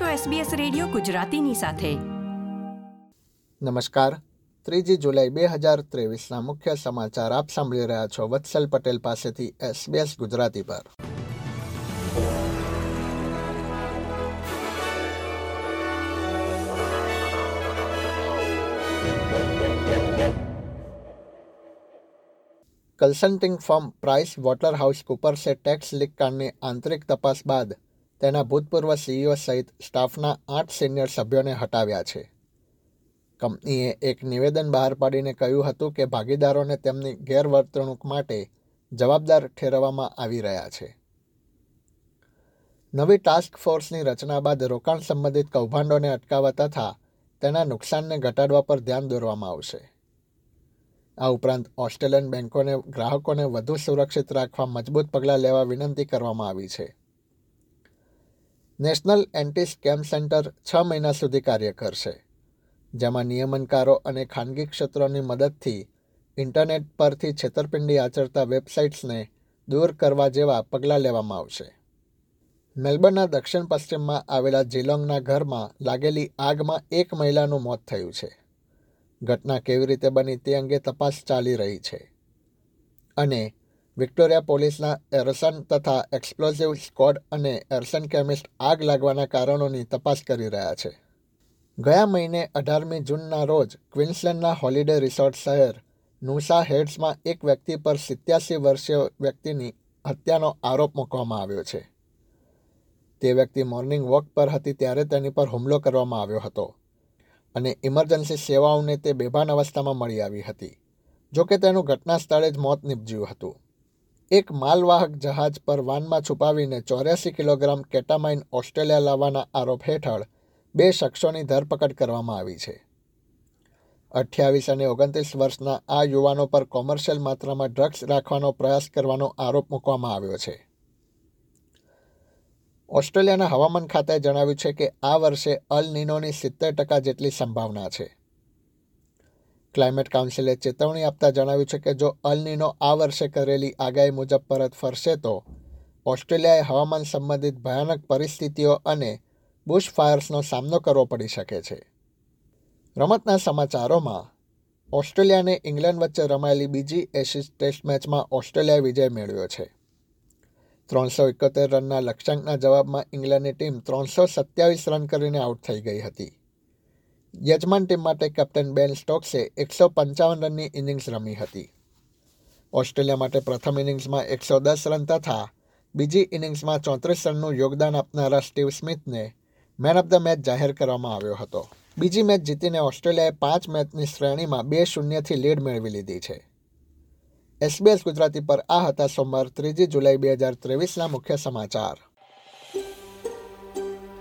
છો SBS radio ગુજરાતીની સાથે. નમસ્કાર. ત્રીજી જુલાઈ બે હજાર ત્રેવીસના મુખ્ય સમાચાર આપ સાંભળી રહ્યા છો વત્સલ પટેલ પાસેથી એસબીએસ ગુજરાતી પર. Consulting firm price water house કુપર્સે ટેક્સ લીક કાંડની આંતરિક તપાસ બાદ. તેના ભૂતપૂર્વ સીઈઓ સહિત સ્ટાફના આઠ સિનિયર સભ્યોને હટાવ્યા છે. કંપનીએ એક નિવેદન બહાર પાડીને કહ્યું હતું કે ભાગીદારોને તેમની ગેરવર્તણૂક માટે જવાબદાર ઠેરવવામાં આવી રહ્યા છે. નવી ટાસ્ક ફોર્સની રચના બાદ રોકાણ સંબંધિત કૌભાંડોને અટકાવવા તથા તેના નુકસાનને ઘટાડવા પર ધ્યાન દોરવામાં આવશે. આ ઉપરાંત ઓસ્ટ્રેલિયન બેન્કોને ગ્રાહકોને વધુ સુરક્ષિત રાખવા મજબૂત પગલાં લેવા વિનંતી કરવામાં આવી છે. નેશનલ એન્ટી સ્કેમ સેન્ટર છ મહિના સુધી કાર્ય કરશે, જેમાં નિયમનકારો અને ખાનગી ક્ષેત્રોની મદદથી ઇન્ટરનેટ પરથી છેતરપિંડી આચરતા વેબસાઇટ્સને દૂર કરવા જેવા પગલાં લેવામાં આવશે. મેલબર્નના દક્ષિણ પશ્ચિમમાં આવેલા જીલોંગના ઘરમાં લાગેલી આગમાં એક મહિલાનું મોત થયું છે. ઘટના કેવી રીતે બની તે અંગે તપાસ ચાલી રહી છે. અને વિક્ટોરિયા પોલીસના એરસન તથા એક્સપ્લોઝિવ સ્કોડ અને એરસન કેમિસ્ટ આગ લાગવાના કારણોની તપાસ કરી રહ્યા છે. ગયા મહિને અઢારમી જૂનના રોજ ક્વિન્સલેન્ડના હોલિડે રિસોર્ટ શહેર નુસા હેડ્સમાં એક વ્યક્તિ પર સિત્યાસી વર્ષીય વ્યક્તિની હત્યાનો આરોપ મૂકવામાં આવ્યો છે. તે વ્યક્તિ મોર્નિંગ વોક પર હતી ત્યારે તેની પર હુમલો કરવામાં આવ્યો હતો અને ઇમરજન્સી સેવાઓને તે બેભાન અવસ્થામાં મળી આવી હતી, જોકે તેનું ઘટના સ્થળે જ મોત નીપજ્યું હતું. એક માલવાહક જહાજ પર વાનમાં છુપાવીને ચોર્યાસી કિલોગ્રામ કેટામાઇન ઓસ્ટ્રેલિયા લાવવાના આરોપ હેઠળ બે શખ્સોની ધરપકડ કરવામાં આવી છે. અઠ્યાવીસ અને ઓગણત્રીસ વર્ષના આ યુવાનો પર કોમર્શિયલ માત્રામાં ડ્રગ્સ રાખવાનો પ્રયાસ કરવાનો આરોપ મૂકવામાં આવ્યો છે. ઓસ્ટ્રેલિયાના હવામાન ખાતાએ જણાવ્યું છે કે આ વર્ષે અલ નિનોની સિત્તેર ટકા જેટલી સંભાવના છે. ક્લાઇમેટ કાઉન્સિલે ચેતવણી આપતા જણાવ્યું છે કે જો અલનીનો આ વર્ષે કરેલી આગાહી મુજબ પરત ફરશે તો ઓસ્ટ્રેલિયાએ હવામાન સંબંધિત ભયાનક પરિસ્થિતિઓ અને બુશ ફાયર્સનો સામનો કરવો પડી શકે છે. રમતના સમાચારોમાં, ઓસ્ટ્રેલિયાને ઇંગ્લેન્ડ વચ્ચે રમાયેલી બીજી એશિઝ ટેસ્ટ મેચમાં ઓસ્ટ્રેલિયાએ વિજય મેળવ્યો છે. ત્રણસો એકોતેર રનના લક્ષ્યાંકના જવાબમાં ઇંગ્લેન્ડની ટીમ ત્રણસો સત્યાવીસ રન કરીને આઉટ થઈ ગઈ હતી. યજમાન ટીમ માટે કેપ્ટન બેન સ્ટોક્સે એકસો પંચાવન રનની ઇનિંગ્સ રમી હતી. ઓસ્ટ્રેલિયા માટે પ્રથમ ઇનિંગ્સમાં એકસો દસ રન તથા બીજી ઇનિંગ્સમાં ચોત્રીસ રનનું યોગદાન આપનારા સ્ટીવ સ્મિથને મેન ઓફ ધ મેચ જાહેર કરવામાં આવ્યો હતો. બીજી મેચ જીતીને ઓસ્ટ્રેલિયાએ પાંચ મેચની શ્રેણીમાં બે શૂન્યથી લીડ મેળવી લીધી છે. એસબીએસ ગુજરાતી પર આ હતા સોમવાર ત્રીજી જુલાઈ બે હજાર ત્રેવીસના મુખ્ય સમાચાર.